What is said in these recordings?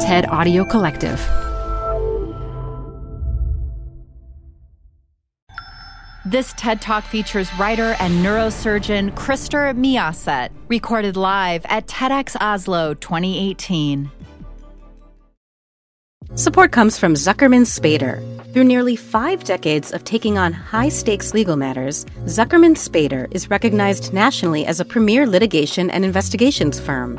TED Audio Collective. This TED Talk features writer and neurosurgeon Christer Mjåset, recorded live at TEDx Oslo 2018. Support comes from Zuckerman Spader. Through nearly five decades of taking on high stakes legal matters, Zuckerman Spader is recognized nationally as a premier litigation and investigations firm.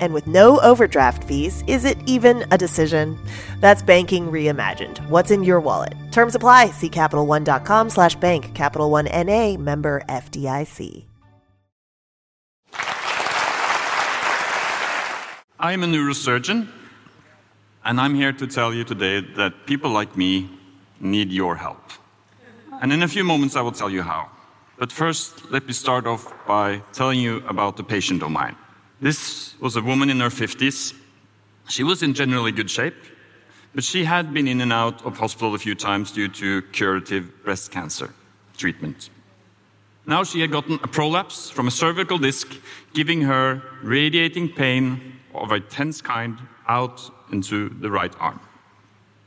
And with no overdraft fees, is it even a decision? That's banking reimagined. What's in your wallet? Terms apply. See CapitalOne.com slash bank. Capital One N.A. member FDIC. I'm a neurosurgeon, and I'm here to tell you today that people like me need your help. And in a few moments, I will tell you how. But first, let me start off by telling you about the patient of mine. This was a woman in her 50s. She was in generally good shape, but she had been in and out of hospital a few times due to curative breast cancer treatment. Now she had gotten a prolapse from a cervical disc, giving her radiating pain of a tense kind out into the right arm.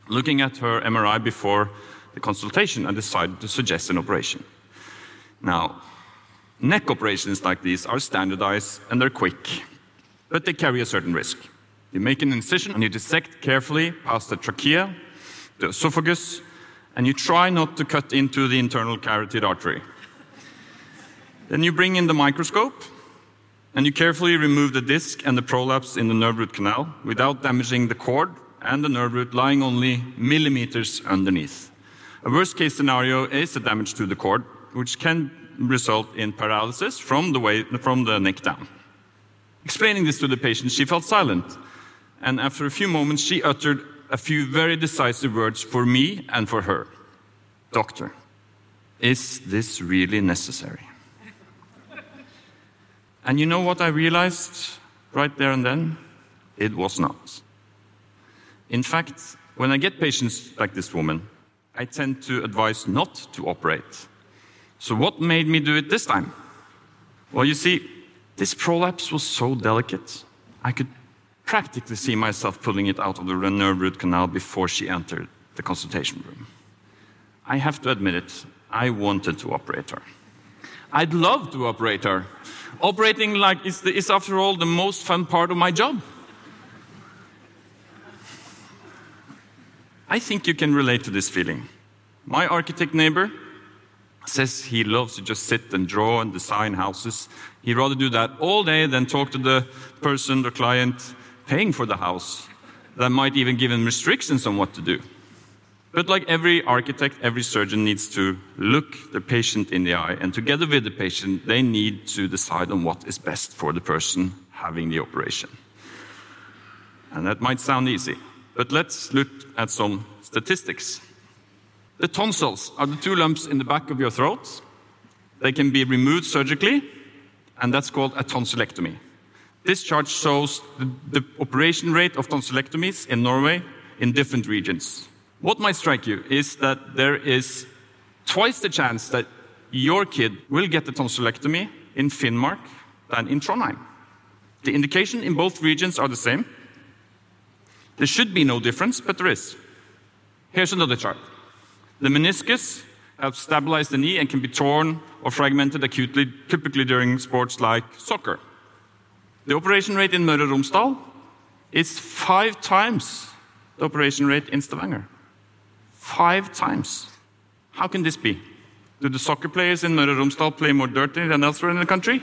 Looking at her MRI before the consultation, I decided to suggest an operation. Now, Neck operations like these are standardized and they're quick, but they carry a certain risk. You make an incision and you dissect carefully past the trachea, the esophagus, and you try not to cut into the internal carotid artery. Then you bring in the microscope and you carefully remove the disc and the prolapse in the nerve root canal without damaging the cord and the nerve root lying only millimeters underneath. A worst case scenario is a damage to the cord, which can result in paralysis from the, way, from the neck down. Explaining this to the patient, she felt silent. And after a few moments, she uttered a few very decisive words for me and for her Doctor, is this really necessary? and you know what I realized right there and then? It was not. In fact, when I get patients like this woman, I tend to advise not to operate so, what made me do it this time? Well, you see, this prolapse was so delicate, I could practically see myself pulling it out of the nerve root canal before she entered the consultation room. I have to admit it, I wanted to operate her. I'd love to operate her. Operating like is, the, is after all the most fun part of my job. I think you can relate to this feeling. My architect neighbor says he loves to just sit and draw and design houses. He'd rather do that all day than talk to the person, the client paying for the house that might even give him restrictions on what to do. But like every architect, every surgeon needs to look the patient in the eye, and together with the patient, they need to decide on what is best for the person having the operation. And that might sound easy, but let's look at some statistics. The tonsils are the two lumps in the back of your throat. They can be removed surgically, and that's called a tonsillectomy. This chart shows the, the, operation rate of tonsillectomies in Norway in different regions. What might strike you is that there is twice the chance that your kid will get a tonsillectomy in Finnmark than in Trondheim. The indication in both regions are the same. There should be no difference, but there is. Here's another chart. The meniscus helps stabilize the knee and can be torn or fragmented acutely, typically during sports like soccer. The operation rate in Møre Romsdal is five times the operation rate in Stavanger. Five times. How can this be? Do the soccer players in Møre Romsdal play more dirty than elsewhere in the country?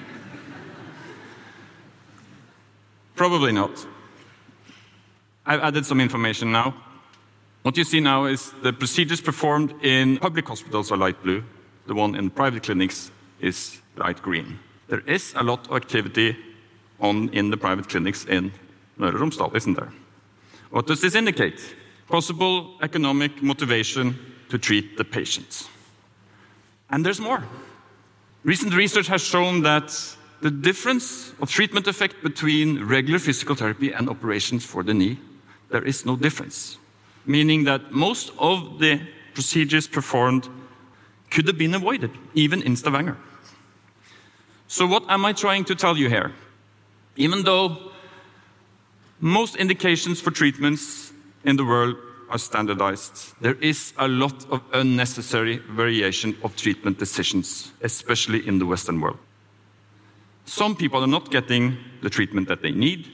Probably not. I've added some information now. What you see now is the procedures performed in public hospitals are light blue. The one in private clinics is light green. There is a lot of activity on in the private clinics in Møre Romsdal, isn't there? What does this indicate? Possible economic motivation to treat the patients. And there's more. Recent research has shown that the difference of treatment effect between regular physical therapy and operations for the knee, there is no difference. Meaning that most of the procedures performed could have been avoided, even in Stavanger. So, what am I trying to tell you here? Even though most indications for treatments in the world are standardized, there is a lot of unnecessary variation of treatment decisions, especially in the Western world. Some people are not getting the treatment that they need,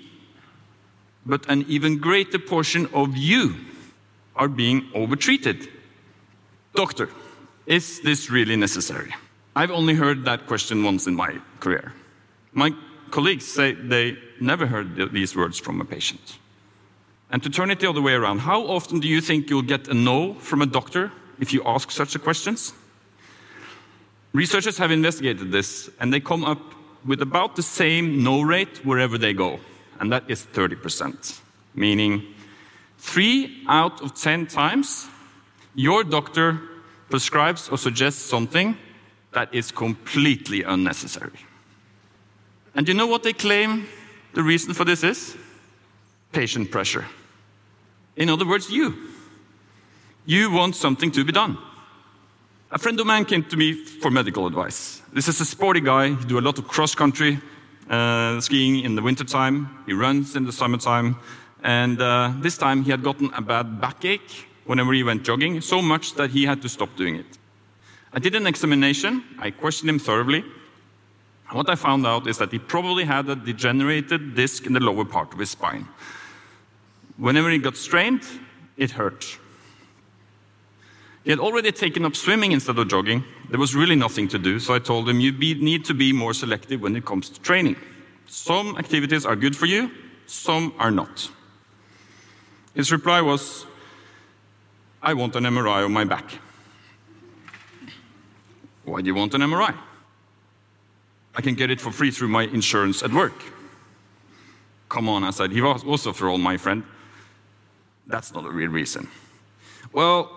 but an even greater portion of you are being overtreated. Doctor, is this really necessary? I've only heard that question once in my career. My colleagues say they never heard these words from a patient. And to turn it the other way around, how often do you think you'll get a no from a doctor if you ask such a questions? Researchers have investigated this, and they come up with about the same no rate wherever they go, and that is 30%, meaning three out of 10 times your doctor prescribes or suggests something that is completely unnecessary. And you know what they claim the reason for this is? Patient pressure. In other words, you. You want something to be done. A friend of mine came to me for medical advice. This is a sporty guy. He do a lot of cross country uh, skiing in the wintertime. He runs in the summertime. And uh, this time he had gotten a bad backache whenever he went jogging, so much that he had to stop doing it. I did an examination. I questioned him thoroughly. What I found out is that he probably had a degenerated disc in the lower part of his spine. Whenever he got strained, it hurt. He had already taken up swimming instead of jogging. There was really nothing to do, so I told him you be, need to be more selective when it comes to training. Some activities are good for you, some are not. His reply was, I want an MRI of my back. Why do you want an MRI? I can get it for free through my insurance at work. Come on, I said. He was also for all my friend. That's not a real reason. Well,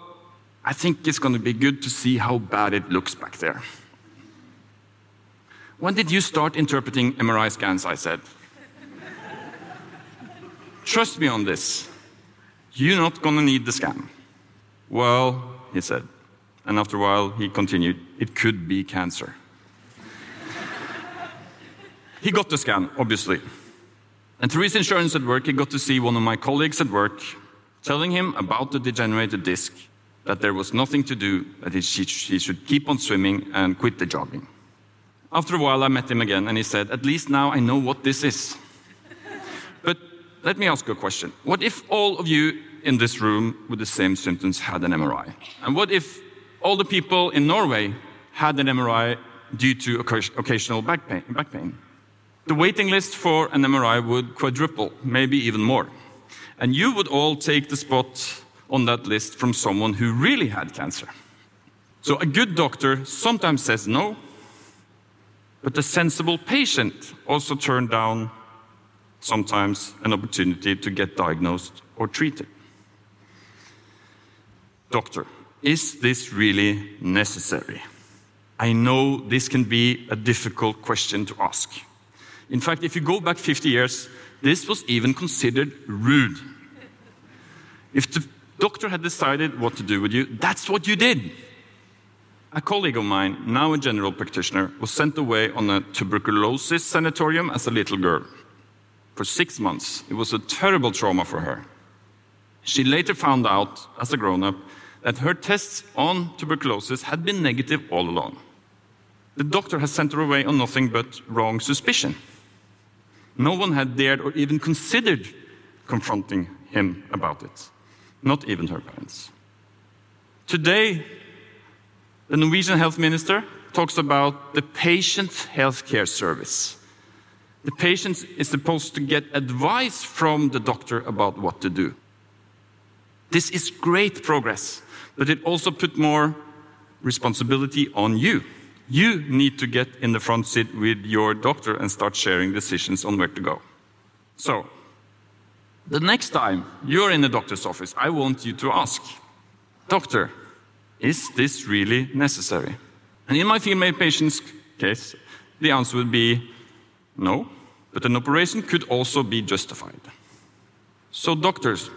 I think it's going to be good to see how bad it looks back there. When did you start interpreting MRI scans? I said. Trust me on this. You're not going to need the scan. Well, he said. And after a while, he continued, it could be cancer. he got the scan, obviously. And through his insurance at work, he got to see one of my colleagues at work telling him about the degenerated disc, that there was nothing to do, that he, should keep on swimming and quit the jogging. After a while, I met him again, and he said, At least now I know what this is. Let me ask you a question. What if all of you in this room with the same symptoms had an MRI? And what if all the people in Norway had an MRI due to occasional back pain? Back pain? The waiting list for an MRI would quadruple, maybe even more. And you would all take the spot on that list from someone who really had cancer. So a good doctor sometimes says no, but a sensible patient also turns down sometimes an opportunity to get diagnosed or treated. Doctor, is this really necessary? I know this can be a difficult question to ask. In fact, if you go back 50 years, this was even considered rude. If the doctor had decided what to do with you, that's what you did. A colleague of mine, now a general practitioner, was sent away on a tuberculosis sanatorium as a little girl. For six months, it was a terrible trauma for her. She later found out, as a grown up, that her tests on tuberculosis had been negative all along. The doctor has sent her away on nothing but wrong suspicion. No one had dared or even considered confronting him about it, not even her parents. Today, the Norwegian health minister talks about the patient healthcare service. The patient is supposed to get advice from the doctor about what to do. This is great progress, but it also put more responsibility on you. You need to get in the front seat with your doctor and start sharing decisions on where to go. So, The next time you're in the doctor's office, I want you to ask, Doctor, is this really necessary? And in my female patient's case, the answer would be no, but an operation could also be justified. So, doctors,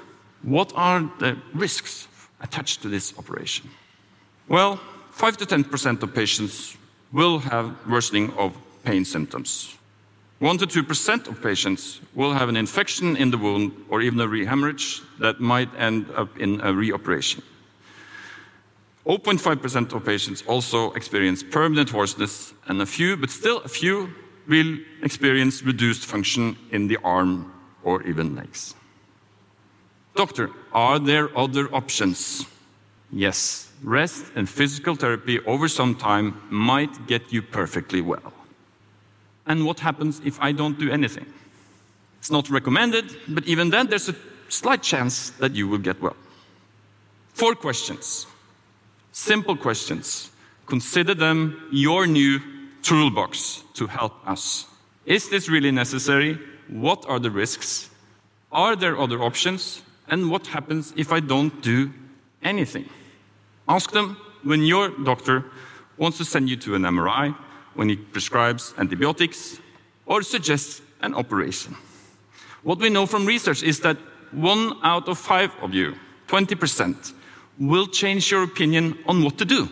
what are the risks attached to this operation? Well, 5 to 10% of patients will have worsening of pain symptoms. 1 to 2% of patients will have an infection in the wound or even a rehemorrhage that might end up in a reoperation. 0.5% of patients also experience permanent hoarseness, and a few, but still a few, will experience reduced function in the arm or even legs. Doctor, are there other options? Yes, rest and physical therapy over some time might get you perfectly well. And what happens if I don't do anything? It's not recommended, but even then, there's a slight chance that you will get well. Four questions. Simple questions. Consider them your new toolbox to help us. Is this really necessary? What are the risks? Are there other options? And what happens if I don't do anything? Ask them when your doctor wants to send you to an MRI, when he prescribes antibiotics, or suggests an operation. What we know from research is that one out of five of you, 20%, will change your opinion on what to do.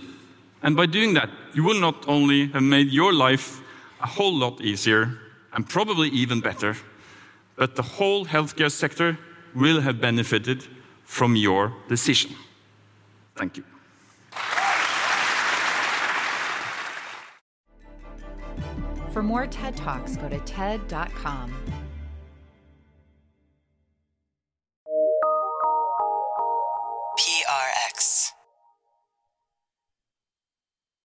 And by doing that, you will not only have made your life a whole lot easier and probably even better, but the whole healthcare sector will have benefited from your decision. Thank you. For more TED Talks, go to TED.com.